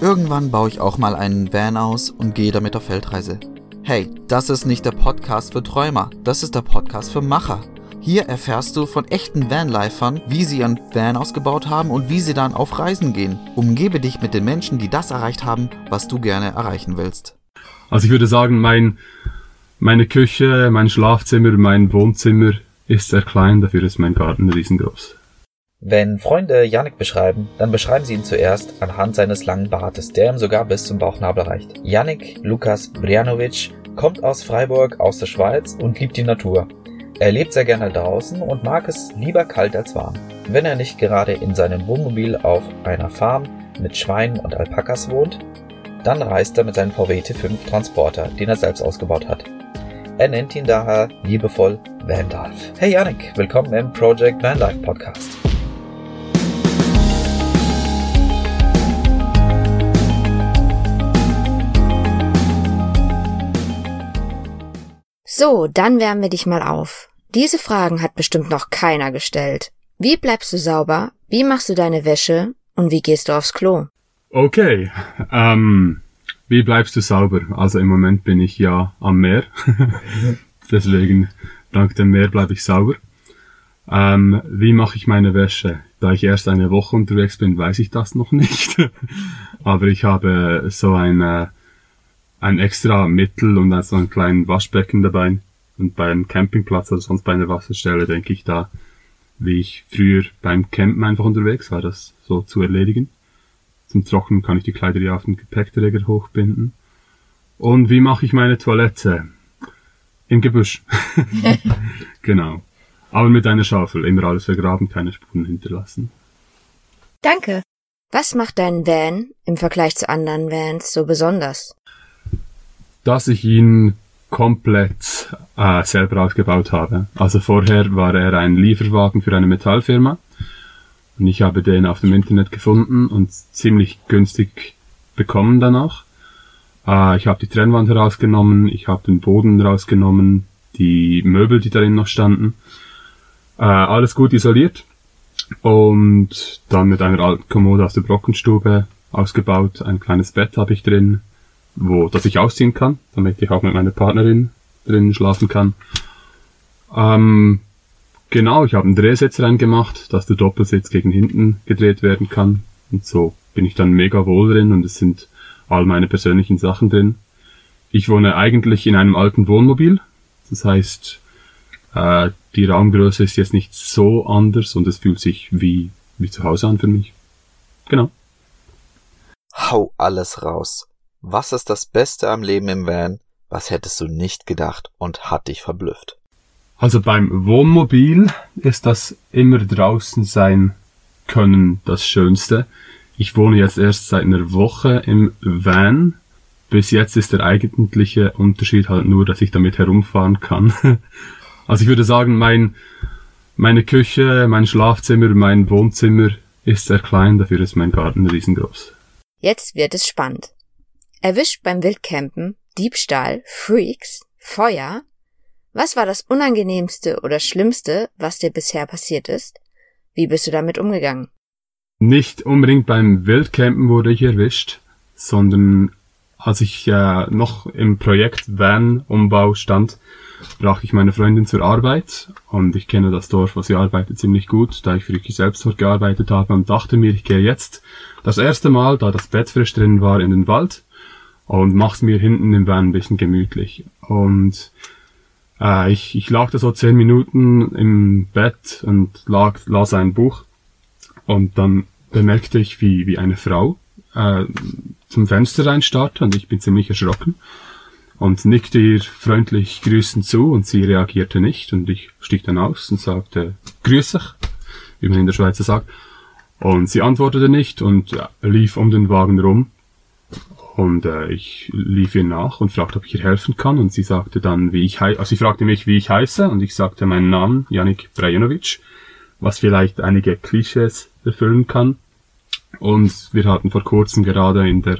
Irgendwann baue ich auch mal einen Van aus und gehe damit auf Feldreise. Hey, das ist nicht der Podcast für Träumer, das ist der Podcast für Macher. Hier erfährst du von echten Vanlifern, wie sie ihren Van ausgebaut haben und wie sie dann auf Reisen gehen. Umgebe dich mit den Menschen, die das erreicht haben, was du gerne erreichen willst. Also ich würde sagen, mein, meine Küche, mein Schlafzimmer, mein Wohnzimmer ist sehr klein, dafür ist mein Garten riesengroß. Wenn Freunde Yannick beschreiben, dann beschreiben sie ihn zuerst anhand seines langen Bartes, der ihm sogar bis zum Bauchnabel reicht. Yannick Lukas Brianovic kommt aus Freiburg aus der Schweiz und liebt die Natur. Er lebt sehr gerne draußen und mag es lieber kalt als warm. Wenn er nicht gerade in seinem Wohnmobil auf einer Farm mit Schweinen und Alpakas wohnt, dann reist er mit seinem VW T5 Transporter, den er selbst ausgebaut hat. Er nennt ihn daher liebevoll Vandalf. Hey Yannick, willkommen im Project Vanlife Podcast. So, dann wärmen wir dich mal auf. Diese Fragen hat bestimmt noch keiner gestellt. Wie bleibst du sauber? Wie machst du deine Wäsche? Und wie gehst du aufs Klo? Okay, ähm, wie bleibst du sauber? Also im Moment bin ich ja am Meer. Deswegen, dank dem Meer bleibe ich sauber. Ähm, wie mache ich meine Wäsche? Da ich erst eine Woche unterwegs bin, weiß ich das noch nicht. Aber ich habe so ein, ein extra Mittel und so einen kleinen Waschbecken dabei. Und beim Campingplatz oder sonst bei einer Wasserstelle denke ich da, wie ich früher beim Campen einfach unterwegs war, das so zu erledigen. Zum Trocknen kann ich die Kleider ja auf den Gepäckträger hochbinden. Und wie mache ich meine Toilette? Im Gebüsch. genau. Aber mit einer Schaufel. Immer alles vergraben, keine Spuren hinterlassen. Danke. Was macht dein Van im Vergleich zu anderen Vans so besonders? Dass ich ihn komplett äh, selber aufgebaut habe. Also vorher war er ein Lieferwagen für eine Metallfirma und ich habe den auf dem Internet gefunden und ziemlich günstig bekommen danach. Äh, ich habe die Trennwand herausgenommen, ich habe den Boden rausgenommen, die Möbel, die darin noch standen. Äh, alles gut isoliert und dann mit einer alten Kommode aus der Brockenstube ausgebaut. Ein kleines Bett habe ich drin, wo das ich ausziehen kann, damit ich auch mit meiner Partnerin drin schlafen kann. Ähm, genau, ich habe einen Drehsitz reingemacht, dass der Doppelsitz gegen hinten gedreht werden kann. Und so bin ich dann mega wohl drin und es sind all meine persönlichen Sachen drin. Ich wohne eigentlich in einem alten Wohnmobil. Das heißt, äh, die Raumgröße ist jetzt nicht so anders und es fühlt sich wie, wie zu Hause an für mich. Genau. Hau alles raus. Was ist das Beste am Leben im Van? Was hättest du nicht gedacht und hat dich verblüfft? Also beim Wohnmobil ist das immer draußen sein können das Schönste. Ich wohne jetzt erst seit einer Woche im Van. Bis jetzt ist der eigentliche Unterschied halt nur, dass ich damit herumfahren kann. Also ich würde sagen, mein, meine Küche, mein Schlafzimmer, mein Wohnzimmer ist sehr klein, dafür ist mein Garten riesengroß. Jetzt wird es spannend. Erwischt beim Wildcampen, Diebstahl, Freaks, Feuer. Was war das Unangenehmste oder Schlimmste, was dir bisher passiert ist? Wie bist du damit umgegangen? Nicht unbedingt beim Wildcampen wurde ich erwischt, sondern als ich äh, noch im Projekt Van-Umbau stand, brach ich meine Freundin zur Arbeit und ich kenne das Dorf, wo sie arbeitet, ziemlich gut, da ich für mich selbst dort gearbeitet habe und dachte mir, ich gehe jetzt das erste Mal, da das Bett frisch drin war, in den Wald und mach's mir hinten im Van ein bisschen gemütlich. Und äh, ich, ich lag da so zehn Minuten im Bett und lag, las ein Buch und dann bemerkte ich, wie, wie eine Frau äh, zum Fenster reinstarrte und ich bin ziemlich erschrocken und nickte ihr freundlich grüßend zu und sie reagierte nicht und ich stieg dann aus und sagte Grüß dich, wie man in der Schweiz sagt. Und sie antwortete nicht und lief um den Wagen rum und äh, ich lief ihr nach und fragte, ob ich ihr helfen kann. Und sie sagte dann, wie ich heiße, also sie fragte mich, wie ich heiße. Und ich sagte meinen Namen, Janik Brajanovic, was vielleicht einige Klischees erfüllen kann. Und wir hatten vor kurzem gerade in der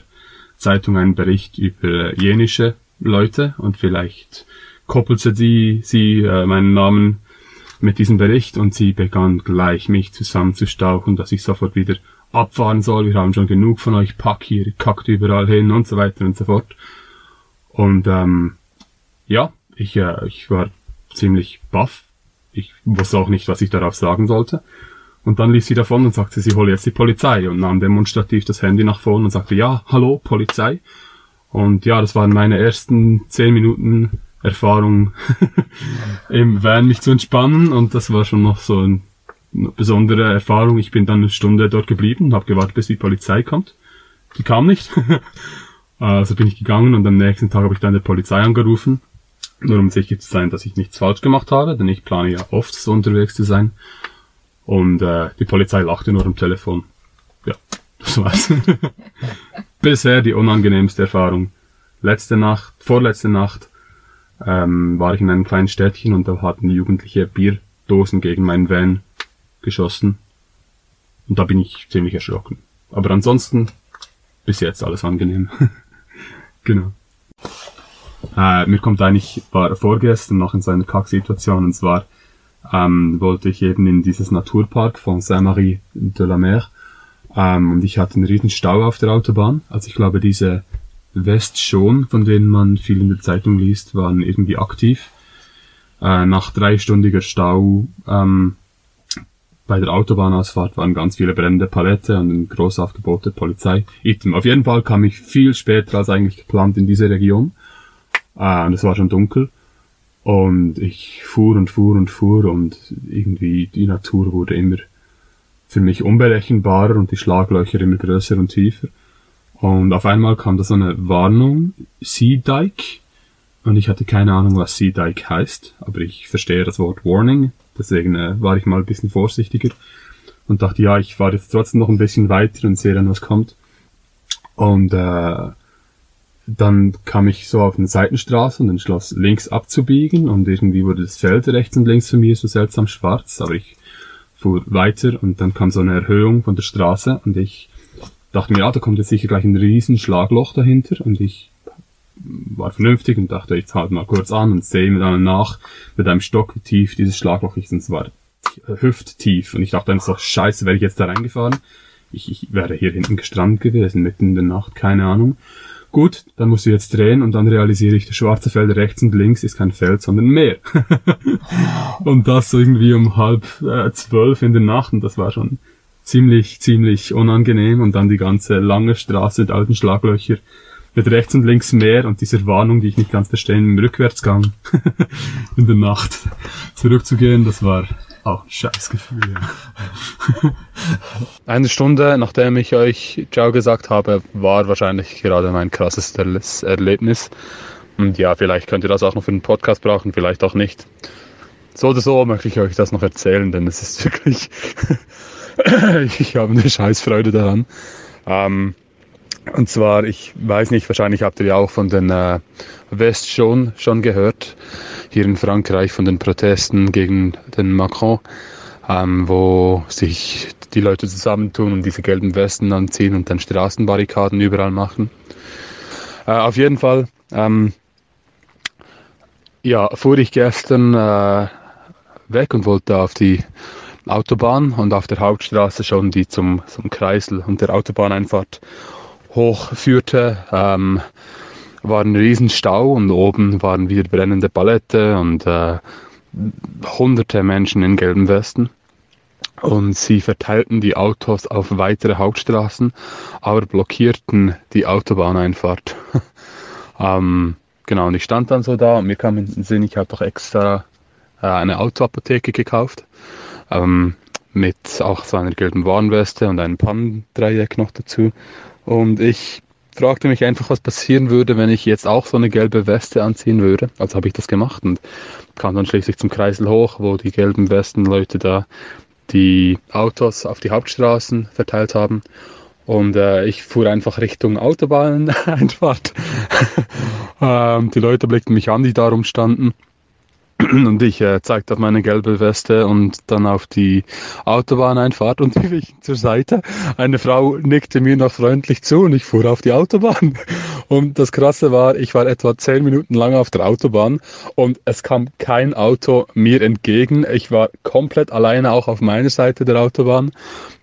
Zeitung einen Bericht über jenische Leute. Und vielleicht koppelt sie, sie äh, meinen Namen mit diesem Bericht und sie begann gleich mich zusammenzustauchen, dass ich sofort wieder abfahren soll. Wir haben schon genug von euch, pack hier, kackt überall hin und so weiter und so fort. Und ähm, ja, ich, äh, ich war ziemlich baff. Ich wusste auch nicht, was ich darauf sagen sollte. Und dann lief sie davon und sagte, sie hole jetzt die Polizei und nahm demonstrativ das Handy nach vorne und sagte, ja, hallo, Polizei. Und ja, das waren meine ersten zehn Minuten Erfahrung im Van mich zu entspannen und das war schon noch so eine besondere Erfahrung. Ich bin dann eine Stunde dort geblieben habe gewartet, bis die Polizei kommt. Die kam nicht. also bin ich gegangen und am nächsten Tag habe ich dann die Polizei angerufen, nur um sicher zu sein, dass ich nichts falsch gemacht habe, denn ich plane ja oft so unterwegs zu sein. Und äh, die Polizei lachte nur am Telefon. Ja, das war's. Bisher die unangenehmste Erfahrung. Letzte Nacht, vorletzte Nacht, ähm, war ich in einem kleinen Städtchen und da hatten die Jugendliche Bierdosen gegen meinen Van geschossen. Und da bin ich ziemlich erschrocken. Aber ansonsten bis jetzt alles angenehm. genau. Äh, mir kommt eigentlich, war vorgestern noch in so einer Kacksituation und zwar ähm, wollte ich eben in dieses Naturpark von Saint-Marie de la Mer. Ähm, und ich hatte einen riesen Stau auf der Autobahn. Also ich glaube, diese West schon, von denen man viel in der Zeitung liest, waren irgendwie aktiv. Äh, nach dreistündiger Stau ähm, bei der Autobahnausfahrt waren ganz viele brennende Palette und ein groß aufgebote Polizei. Item. Auf jeden Fall kam ich viel später als eigentlich geplant in diese Region. Äh, und es war schon dunkel. Und ich fuhr und fuhr und fuhr und irgendwie die Natur wurde immer für mich unberechenbarer und die Schlaglöcher immer größer und tiefer. Und auf einmal kam da so eine Warnung, Sea Dike. Und ich hatte keine Ahnung, was Sea Dike heißt, aber ich verstehe das Wort Warning, deswegen äh, war ich mal ein bisschen vorsichtiger und dachte, ja, ich fahre jetzt trotzdem noch ein bisschen weiter und sehe dann, was kommt. Und äh, dann kam ich so auf eine Seitenstraße und entschloss, links abzubiegen und irgendwie wurde das Feld rechts und links von mir so seltsam schwarz, aber ich fuhr weiter und dann kam so eine Erhöhung von der Straße und ich dachte mir, ja, da kommt jetzt sicher gleich ein riesen Schlagloch dahinter und ich war vernünftig und dachte, ich halt mal kurz an und sehe mir dann nach mit einem Stock, wie tief dieses Schlagloch ist und es war hüfttief und ich dachte dann so, scheiße, wäre ich jetzt da reingefahren? Ich, ich wäre hier hinten gestrandet gewesen, mitten in der Nacht, keine Ahnung. Gut, dann musst du jetzt drehen und dann realisiere ich, das schwarze Feld rechts und links ist kein Feld, sondern Meer. und das irgendwie um halb äh, zwölf in der Nacht und das war schon ziemlich, ziemlich unangenehm und dann die ganze lange Straße mit alten Schlaglöcher mit rechts und links Meer und dieser Warnung, die ich nicht ganz verstehe, im Rückwärtsgang in der Nacht zurückzugehen, das war auch ein Scheißgefühl, ja. Eine Stunde, nachdem ich euch Ciao gesagt habe, war wahrscheinlich gerade mein krassestes Erlebnis. Und ja, vielleicht könnt ihr das auch noch für den Podcast brauchen, vielleicht auch nicht. So oder so möchte ich euch das noch erzählen, denn es ist wirklich, ich habe eine Scheißfreude daran. Ähm, und zwar, ich weiß nicht, wahrscheinlich habt ihr ja auch von den äh, West schon, schon gehört, hier in Frankreich von den Protesten gegen den Macron, ähm, wo sich die Leute zusammentun und diese gelben Westen anziehen und dann Straßenbarrikaden überall machen. Äh, auf jeden Fall, ähm, ja, fuhr ich gestern äh, weg und wollte auf die Autobahn und auf der Hauptstraße schon die zum, zum Kreisel und der Autobahneinfahrt hochführte, ähm, war ein Riesenstau und oben waren wieder brennende Palette und äh, hunderte Menschen in gelben Westen. Und sie verteilten die Autos auf weitere Hauptstraßen, aber blockierten die Autobahneinfahrt. ähm, genau, und ich stand dann so da und mir kam in den Sinn, ich habe doch extra äh, eine Autoapotheke gekauft. Ähm, mit auch so einer gelben Warnweste und einem Pannendreieck noch dazu. Und ich fragte mich einfach, was passieren würde, wenn ich jetzt auch so eine gelbe Weste anziehen würde. Also habe ich das gemacht und kam dann schließlich zum Kreisel hoch, wo die gelben Westenleute da die Autos auf die Hauptstraßen verteilt haben. Und äh, ich fuhr einfach Richtung Autobahneinfahrt. ähm, die Leute blickten mich an, die da rumstanden. Und ich äh, zeigte auf meine gelbe Weste und dann auf die Autobahneinfahrt und ich zur Seite. Eine Frau nickte mir noch freundlich zu und ich fuhr auf die Autobahn. Und das Krasse war, ich war etwa zehn Minuten lang auf der Autobahn und es kam kein Auto mir entgegen. Ich war komplett alleine auch auf meiner Seite der Autobahn.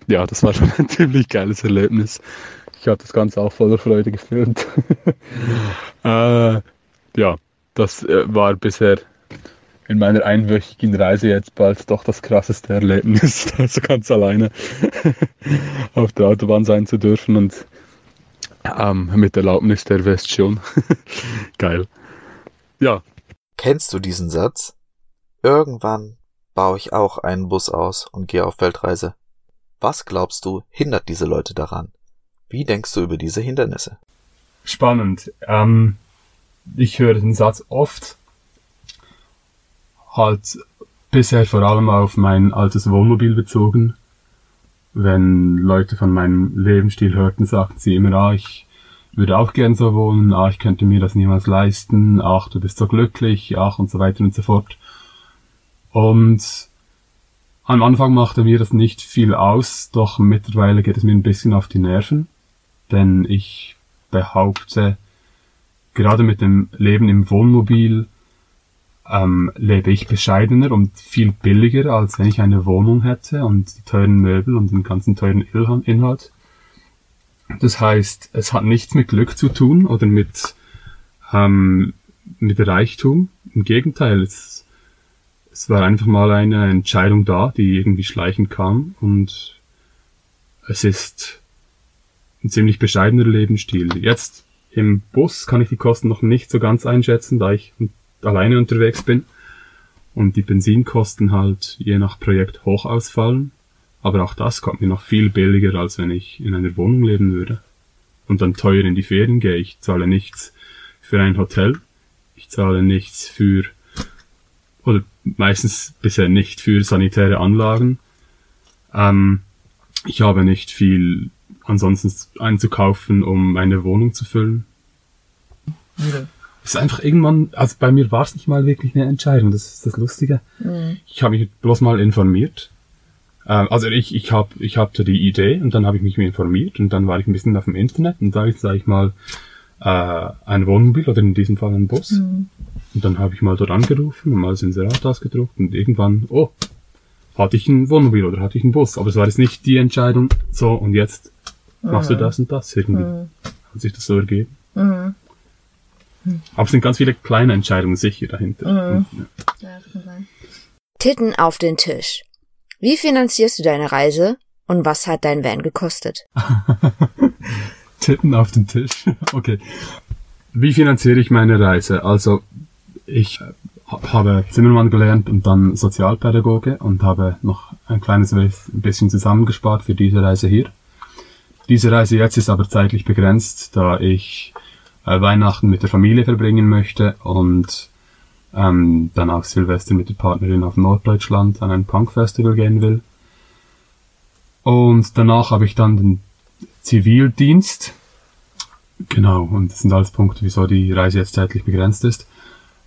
Ja, das war schon ein ziemlich geiles Erlebnis. Ich habe das Ganze auch voller Freude gefilmt. äh, ja, das äh, war bisher in meiner einwöchigen Reise jetzt bald doch das krasseste Erlebnis, also ganz alleine auf der Autobahn sein zu dürfen und ähm, mit Erlaubnis der West schon. Geil. Ja. Kennst du diesen Satz? Irgendwann baue ich auch einen Bus aus und gehe auf Weltreise. Was glaubst du, hindert diese Leute daran? Wie denkst du über diese Hindernisse? Spannend. Ähm, ich höre den Satz oft, halt bisher vor allem auf mein altes Wohnmobil bezogen. Wenn Leute von meinem Lebensstil hörten, sagten sie immer, ah, ich würde auch gern so wohnen, ah, ich könnte mir das niemals leisten, ach, du bist so glücklich, ach, und so weiter und so fort. Und am Anfang machte mir das nicht viel aus, doch mittlerweile geht es mir ein bisschen auf die Nerven, denn ich behaupte, gerade mit dem Leben im Wohnmobil ähm, lebe ich bescheidener und viel billiger, als wenn ich eine Wohnung hätte und die teuren Möbel und den ganzen teuren Inhalt. Das heißt, es hat nichts mit Glück zu tun oder mit, ähm, mit Reichtum. Im Gegenteil, es, es war einfach mal eine Entscheidung da, die irgendwie schleichend kam und es ist ein ziemlich bescheidener Lebensstil. Jetzt im Bus kann ich die Kosten noch nicht so ganz einschätzen, da ich alleine unterwegs bin und die Benzinkosten halt je nach Projekt hoch ausfallen. Aber auch das kommt mir noch viel billiger, als wenn ich in einer Wohnung leben würde. Und dann teuer in die Ferien gehe. Ich zahle nichts für ein Hotel. Ich zahle nichts für, oder meistens bisher nicht für sanitäre Anlagen. Ähm, ich habe nicht viel ansonsten einzukaufen, um meine Wohnung zu füllen. Okay ist einfach irgendwann, also bei mir war es nicht mal wirklich eine Entscheidung, das ist das Lustige. Mhm. Ich habe mich bloß mal informiert. Ähm, also ich, ich habe ich hatte die Idee und dann habe ich mich informiert und dann war ich ein bisschen auf dem Internet und da ist, sage ich mal, äh, ein Wohnmobil oder in diesem Fall ein Bus. Mhm. Und dann habe ich mal dort angerufen und mal das Inserat ausgedruckt und irgendwann, oh, hatte ich ein Wohnmobil oder hatte ich einen Bus. Aber es war jetzt nicht die Entscheidung, so und jetzt machst mhm. du das und das irgendwie. Mhm. Hat sich das so ergeben. Mhm. Aber es sind ganz viele kleine Entscheidungen sicher dahinter. Mhm. Ja. Titten auf den Tisch. Wie finanzierst du deine Reise und was hat dein Van gekostet? Titten auf den Tisch. Okay. Wie finanziere ich meine Reise? Also ich habe Zimmermann gelernt und dann Sozialpädagoge und habe noch ein kleines bisschen zusammengespart für diese Reise hier. Diese Reise jetzt ist aber zeitlich begrenzt, da ich äh, Weihnachten mit der Familie verbringen möchte und ähm, dann auch Silvester mit der Partnerin auf Norddeutschland an ein Punkfestival gehen will. Und danach habe ich dann den Zivildienst. Genau, und das sind alles Punkte, wieso die Reise jetzt zeitlich begrenzt ist.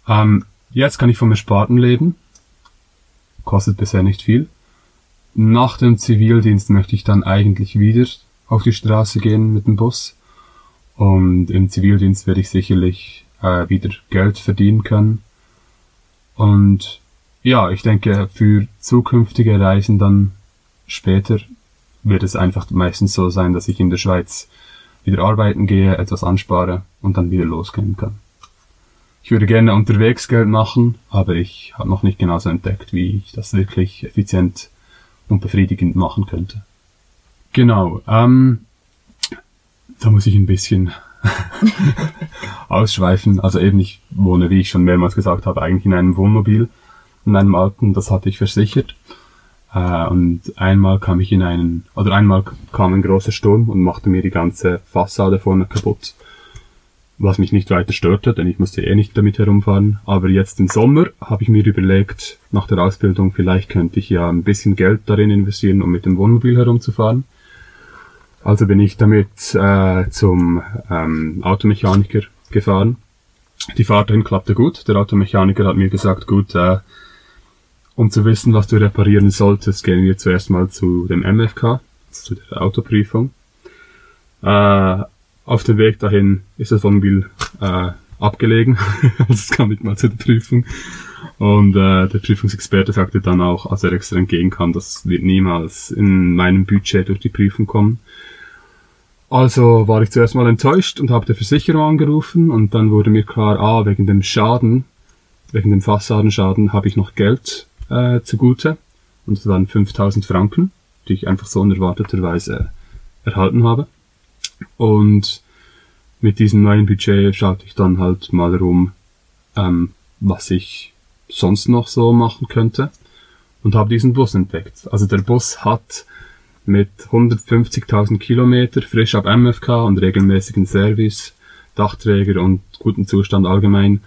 Ähm, jetzt kann ich vom Ersparten leben. Kostet bisher nicht viel. Nach dem Zivildienst möchte ich dann eigentlich wieder auf die Straße gehen mit dem Bus. Und im Zivildienst werde ich sicherlich äh, wieder Geld verdienen können. Und ja, ich denke, für zukünftige Reisen dann später wird es einfach meistens so sein, dass ich in der Schweiz wieder arbeiten gehe, etwas anspare und dann wieder losgehen kann. Ich würde gerne unterwegs Geld machen, aber ich habe noch nicht genauso entdeckt, wie ich das wirklich effizient und befriedigend machen könnte. Genau. Ähm, da muss ich ein bisschen ausschweifen. Also eben, ich wohne, wie ich schon mehrmals gesagt habe, eigentlich in einem Wohnmobil, in einem alten, das hatte ich versichert. Äh, und einmal kam ich in einen, oder einmal kam ein großer Sturm und machte mir die ganze Fassade vorne kaputt. Was mich nicht weiter störte, denn ich musste eh nicht damit herumfahren. Aber jetzt im Sommer habe ich mir überlegt, nach der Ausbildung, vielleicht könnte ich ja ein bisschen Geld darin investieren, um mit dem Wohnmobil herumzufahren. Also bin ich damit äh, zum ähm, Automechaniker gefahren. Die Fahrt dahin klappte gut. Der Automechaniker hat mir gesagt, gut, äh, um zu wissen, was du reparieren solltest, gehen wir zuerst mal zu dem MFK, zu der Autoprüfung. Äh, Auf dem Weg dahin ist das Wohnmobil äh, abgelegen. also es kam nicht mal zu der Prüfung. Und äh, der Prüfungsexperte sagte dann auch, als er extra entgegenkam, das wird niemals in meinem Budget durch die Prüfung kommen. Also war ich zuerst mal enttäuscht und habe der Versicherung angerufen und dann wurde mir klar, ah, wegen dem Schaden, wegen dem Fassadenschaden habe ich noch Geld äh, zugute. Und das waren 5000 Franken, die ich einfach so unerwarteterweise erhalten habe. Und mit diesem neuen Budget schaute ich dann halt mal rum, ähm, was ich sonst noch so machen könnte und habe diesen Bus entdeckt. Also der Bus hat mit 150.000 Kilometer frisch ab MFK und regelmäßigen Service, Dachträger und guten Zustand allgemein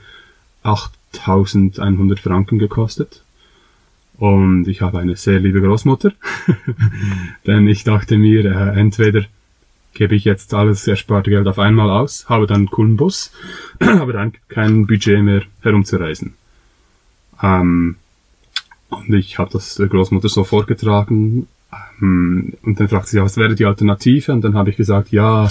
8.100 Franken gekostet. Und ich habe eine sehr liebe Großmutter, denn ich dachte mir, äh, entweder gebe ich jetzt alles ersparte Geld auf einmal aus, habe dann einen coolen Bus, habe dann kein Budget mehr herumzureisen. Ähm, und ich habe das der Großmutter so vorgetragen. Ähm, und dann fragte sie, was wäre die Alternative? Und dann habe ich gesagt, ja,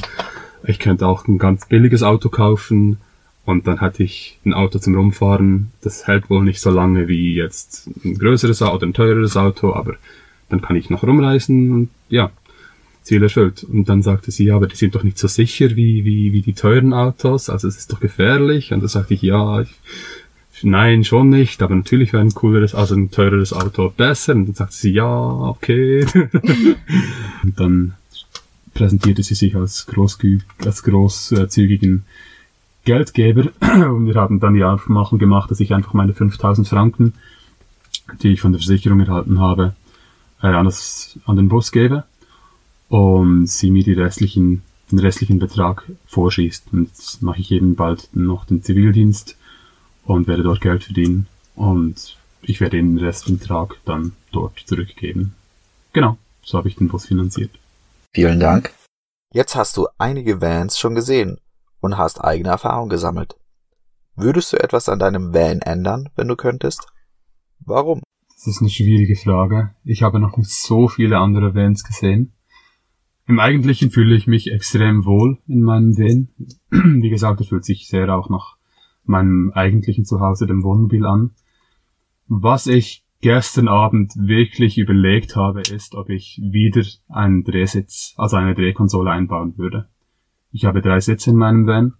ich könnte auch ein ganz billiges Auto kaufen. Und dann hatte ich ein Auto zum Rumfahren. Das hält wohl nicht so lange wie jetzt ein größeres oder ein teureres Auto, aber dann kann ich noch rumreisen und ja, Ziel erfüllt. Und dann sagte sie, ja, aber die sind doch nicht so sicher wie, wie, wie die teuren Autos, also es ist doch gefährlich. Und da sagte ich, ja, ich, nein, schon nicht, aber natürlich wäre ein cooleres, also ein teureres Auto besser. Und dann sagte sie, ja, okay. und dann präsentierte sie sich als, großzügig, als großzügigen Geldgeber. Und wir haben dann die Aufmachung gemacht, dass ich einfach meine 5000 Franken, die ich von der Versicherung erhalten habe, äh, an, das, an den Bus gebe und sie mir die restlichen, den restlichen Betrag vorschießt. Und jetzt mache ich eben bald noch den Zivildienst und werde dort Geld verdienen und ich werde den Restbetrag dann dort zurückgeben. Genau, so habe ich den Bus finanziert. Vielen Dank. Jetzt hast du einige Vans schon gesehen und hast eigene Erfahrung gesammelt. Würdest du etwas an deinem Van ändern, wenn du könntest? Warum? Das ist eine schwierige Frage. Ich habe noch nicht so viele andere Vans gesehen. Im Eigentlichen fühle ich mich extrem wohl in meinem Van. Wie gesagt, er fühlt sich sehr auch nach meinem eigentlichen Zuhause, dem Wohnmobil, an. Was ich gestern Abend wirklich überlegt habe, ist, ob ich wieder einen Drehsitz, also eine Drehkonsole einbauen würde. Ich habe drei Sitze in meinem Van,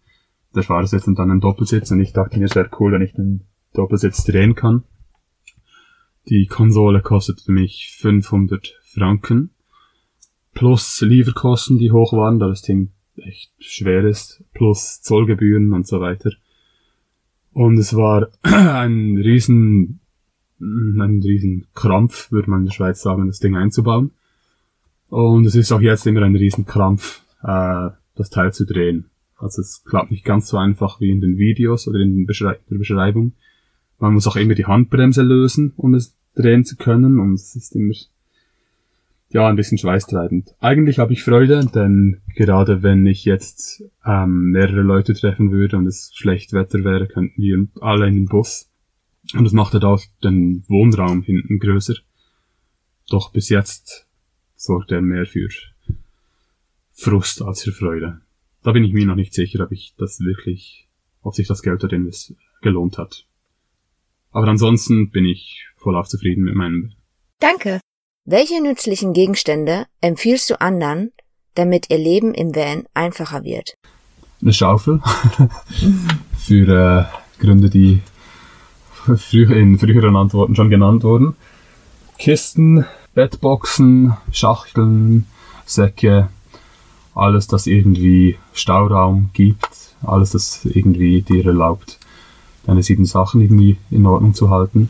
der Fahrersitz und dann einen Doppelsitz und ich dachte mir, es wäre cool, wenn ich den Doppelsitz drehen kann. Die Konsole kostet mich 500 Franken. Plus Lieferkosten, die hoch waren, da das Ding echt schwer ist. Plus Zollgebühren und so weiter. Und es war ein riesen, ein riesen Krampf, würde man in der Schweiz sagen, das Ding einzubauen. Und es ist auch jetzt immer ein riesen Krampf, äh, das Teil zu drehen. Also es klappt nicht ganz so einfach wie in den Videos oder in der Beschreibung. Man muss auch immer die Handbremse lösen, um es drehen zu können und es ist immer ja, ein bisschen schweißtreibend. Eigentlich habe ich Freude, denn gerade wenn ich jetzt ähm, mehrere Leute treffen würde und es schlecht Wetter wäre, könnten wir alle in den Bus. Und das macht halt auch den Wohnraum hinten größer. Doch bis jetzt sorgt er mehr für Frust als für Freude. Da bin ich mir noch nicht sicher, ob ich das wirklich, ob sich das Geld darin gelohnt hat. Aber ansonsten bin ich vollauf zufrieden mit meinem. Danke. Welche nützlichen Gegenstände empfiehlst du anderen, damit ihr Leben im Van einfacher wird? Eine Schaufel. Für äh, Gründe, die früher in früheren Antworten schon genannt wurden. Kisten, Bettboxen, Schachteln, Säcke, alles, das irgendwie Stauraum gibt, alles, das irgendwie dir erlaubt, deine sieben Sachen irgendwie in Ordnung zu halten.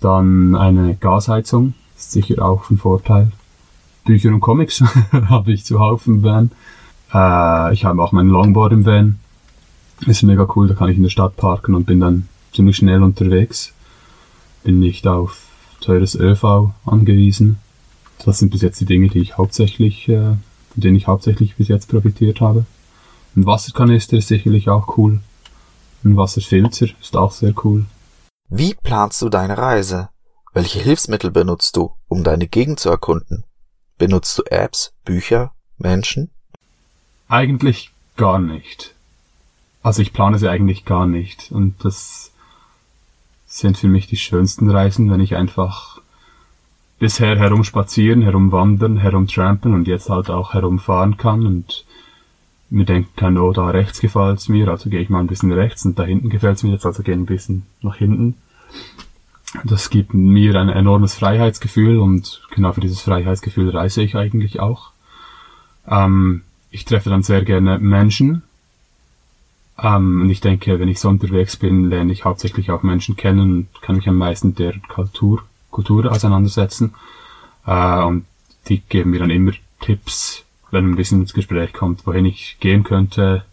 Dann eine Gasheizung, ist sicher auch von Vorteil. Bücher und Comics habe ich zuhauf im Van. Äh, ich habe auch meinen Longboard im Van. Ist mega cool, da kann ich in der Stadt parken und bin dann ziemlich schnell unterwegs. Bin nicht auf teures ÖV angewiesen. Das sind bis jetzt die Dinge, die ich hauptsächlich, äh, von denen ich hauptsächlich bis jetzt profitiert habe. Ein Wasserkanister ist sicherlich auch cool. Ein Wasserfilter ist auch sehr cool. Wie planst du deine Reise? Welche Hilfsmittel benutzt du, um deine Gegend zu erkunden? Benutzt du Apps, Bücher, Menschen? Eigentlich gar nicht. Also ich plane sie eigentlich gar nicht. Und das sind für mich die schönsten Reisen, wenn ich einfach bisher herumspazieren, herumwandern, herumtrampen und jetzt halt auch herumfahren kann und mir denken kann, oh, da rechts gefällt's mir, also gehe ich mal ein bisschen rechts und da hinten gefällt's mir jetzt, also gehe ein bisschen nach hinten. Das gibt mir ein enormes Freiheitsgefühl und genau für dieses Freiheitsgefühl reise ich eigentlich auch. Ähm, ich treffe dann sehr gerne Menschen. Ähm, und ich denke, wenn ich so unterwegs bin, lerne ich hauptsächlich auch Menschen kennen und kann mich am meisten der Kultur, Kultur auseinandersetzen. Äh, und die geben mir dann immer Tipps, wenn ein bisschen ins Gespräch kommt, wohin ich gehen könnte,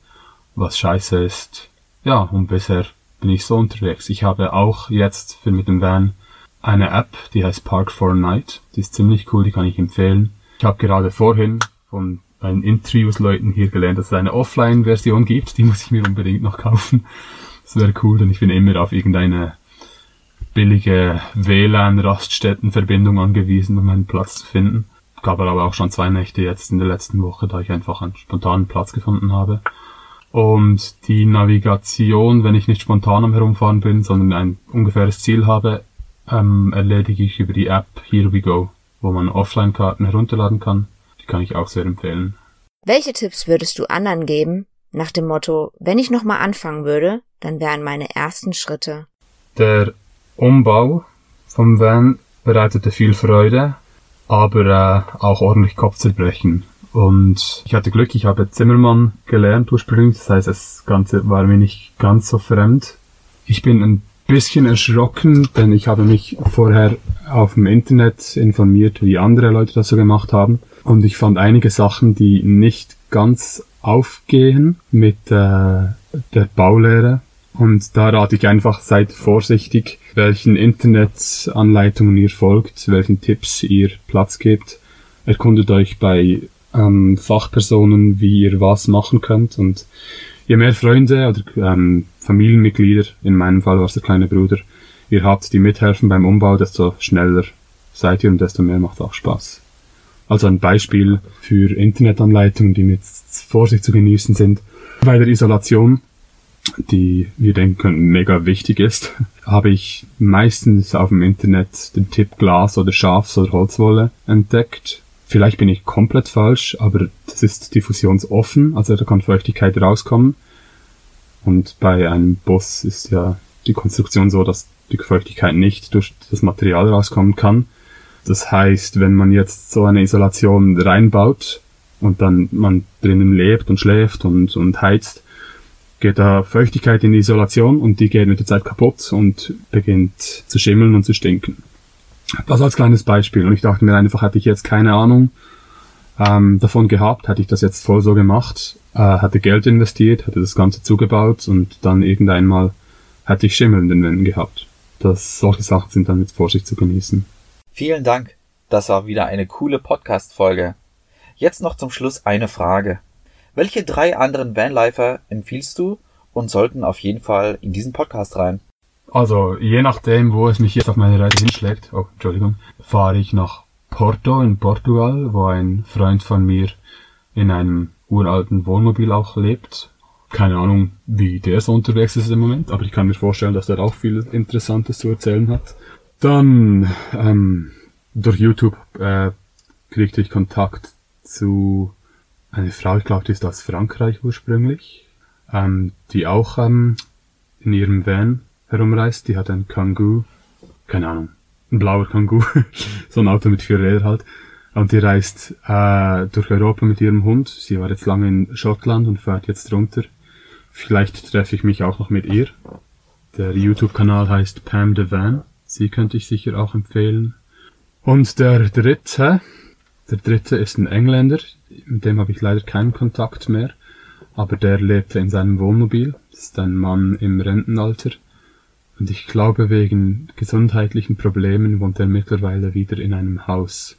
was scheiße ist. Ja, und bisher bin ich so unterwegs. Ich habe auch jetzt für mit dem Van eine App, die heißt Park for Night. Die ist ziemlich cool, die kann ich empfehlen. Ich habe gerade vorhin von einen Interviews-Leuten hier gelernt, dass es eine Offline-Version gibt. Die muss ich mir unbedingt noch kaufen. Das wäre cool, denn ich bin immer auf irgendeine billige WLAN-Raststätten-Verbindung angewiesen, um meinen Platz zu finden. Gab aber auch schon zwei Nächte jetzt in der letzten Woche, da ich einfach einen spontanen Platz gefunden habe. Und die Navigation, wenn ich nicht spontan am Herumfahren bin, sondern ein ungefähres Ziel habe, ähm, erledige ich über die App Here We Go, wo man Offline-Karten herunterladen kann kann ich auch sehr empfehlen. Welche Tipps würdest du anderen geben, nach dem Motto, wenn ich nochmal anfangen würde, dann wären meine ersten Schritte? Der Umbau vom Van bereitete viel Freude, aber äh, auch ordentlich Kopfzerbrechen. Und ich hatte Glück, ich habe Zimmermann gelernt ursprünglich, das heißt, das Ganze war mir nicht ganz so fremd. Ich bin ein bisschen erschrocken, denn ich habe mich vorher auf dem Internet informiert, wie andere Leute das so gemacht haben. Und ich fand einige Sachen, die nicht ganz aufgehen mit äh, der Baulehre. Und da rate ich einfach, seid vorsichtig, welchen Internetanleitungen ihr folgt, welchen Tipps ihr Platz gebt. Erkundet euch bei ähm, Fachpersonen, wie ihr was machen könnt. Und je mehr Freunde oder ähm, Familienmitglieder, in meinem Fall war es der kleine Bruder, ihr habt, die mithelfen beim Umbau, desto schneller seid ihr und desto mehr macht auch Spaß. Also ein Beispiel für Internetanleitungen, die mit Vorsicht zu genießen sind. Bei der Isolation, die wir denken mega wichtig ist, habe ich meistens auf dem Internet den Tipp Glas oder Schafs- oder Holzwolle entdeckt. Vielleicht bin ich komplett falsch, aber das ist diffusionsoffen, also da kann Feuchtigkeit rauskommen. Und bei einem Bus ist ja die Konstruktion so, dass die Feuchtigkeit nicht durch das Material rauskommen kann. Das heißt, wenn man jetzt so eine Isolation reinbaut und dann man drinnen lebt und schläft und, und heizt, geht da Feuchtigkeit in die Isolation und die geht mit der Zeit kaputt und beginnt zu schimmeln und zu stinken. Das als kleines Beispiel. Und ich dachte mir einfach, hätte ich jetzt keine Ahnung ähm, davon gehabt, hätte ich das jetzt voll so gemacht, äh, hätte Geld investiert, hätte das Ganze zugebaut und dann irgendeinmal hätte ich Schimmel in den Wänden gehabt. Das, solche Sachen sind dann mit Vorsicht zu genießen. Vielen Dank. Das war wieder eine coole Podcast-Folge. Jetzt noch zum Schluss eine Frage. Welche drei anderen Vanlifer empfiehlst du und sollten auf jeden Fall in diesen Podcast rein? Also, je nachdem, wo es mich jetzt auf meine Reise hinschlägt, oh, Entschuldigung, fahre ich nach Porto in Portugal, wo ein Freund von mir in einem uralten Wohnmobil auch lebt. Keine Ahnung, wie der so unterwegs ist im Moment, aber ich kann mir vorstellen, dass der auch viel Interessantes zu erzählen hat. Dann ähm, durch YouTube äh, kriegte ich Kontakt zu einer Frau, ich glaube, die ist aus Frankreich ursprünglich, ähm, die auch ähm, in ihrem Van herumreist. Die hat ein Kangoo, keine Ahnung, ein blauer Kangoo, so ein Auto mit vier Rädern halt. Und die reist äh, durch Europa mit ihrem Hund. Sie war jetzt lange in Schottland und fährt jetzt runter. Vielleicht treffe ich mich auch noch mit ihr. Der YouTube-Kanal heißt Pam the Van. Sie könnte ich sicher auch empfehlen. Und der dritte, der dritte ist ein Engländer, mit dem habe ich leider keinen Kontakt mehr, aber der lebte in seinem Wohnmobil. Das ist ein Mann im Rentenalter. Und ich glaube, wegen gesundheitlichen Problemen wohnt er mittlerweile wieder in einem Haus.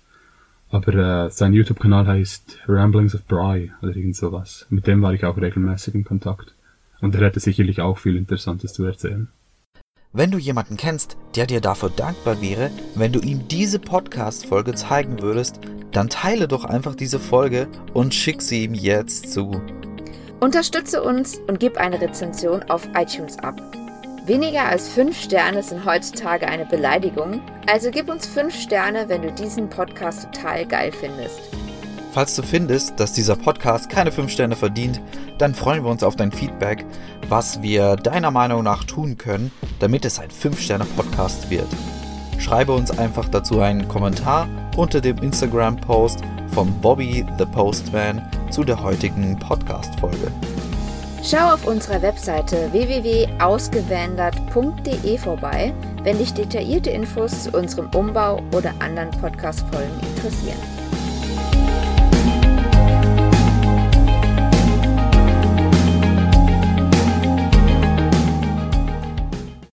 Aber äh, sein YouTube-Kanal heißt Ramblings of Bry oder irgend sowas. Mit dem war ich auch regelmäßig in Kontakt. Und er hätte sicherlich auch viel Interessantes zu erzählen. Wenn du jemanden kennst, der dir dafür dankbar wäre, wenn du ihm diese Podcast-Folge zeigen würdest, dann teile doch einfach diese Folge und schick sie ihm jetzt zu. Unterstütze uns und gib eine Rezension auf iTunes ab. Weniger als 5 Sterne sind heutzutage eine Beleidigung, also gib uns 5 Sterne, wenn du diesen Podcast total geil findest. Falls du findest, dass dieser Podcast keine 5 Sterne verdient, dann freuen wir uns auf dein Feedback, was wir deiner Meinung nach tun können, damit es ein 5-Sterne-Podcast wird. Schreibe uns einfach dazu einen Kommentar unter dem Instagram-Post von Bobby the Postman zu der heutigen Podcast-Folge. Schau auf unserer Webseite www.ausgewandert.de vorbei, wenn dich detaillierte Infos zu unserem Umbau oder anderen Podcast-Folgen interessieren.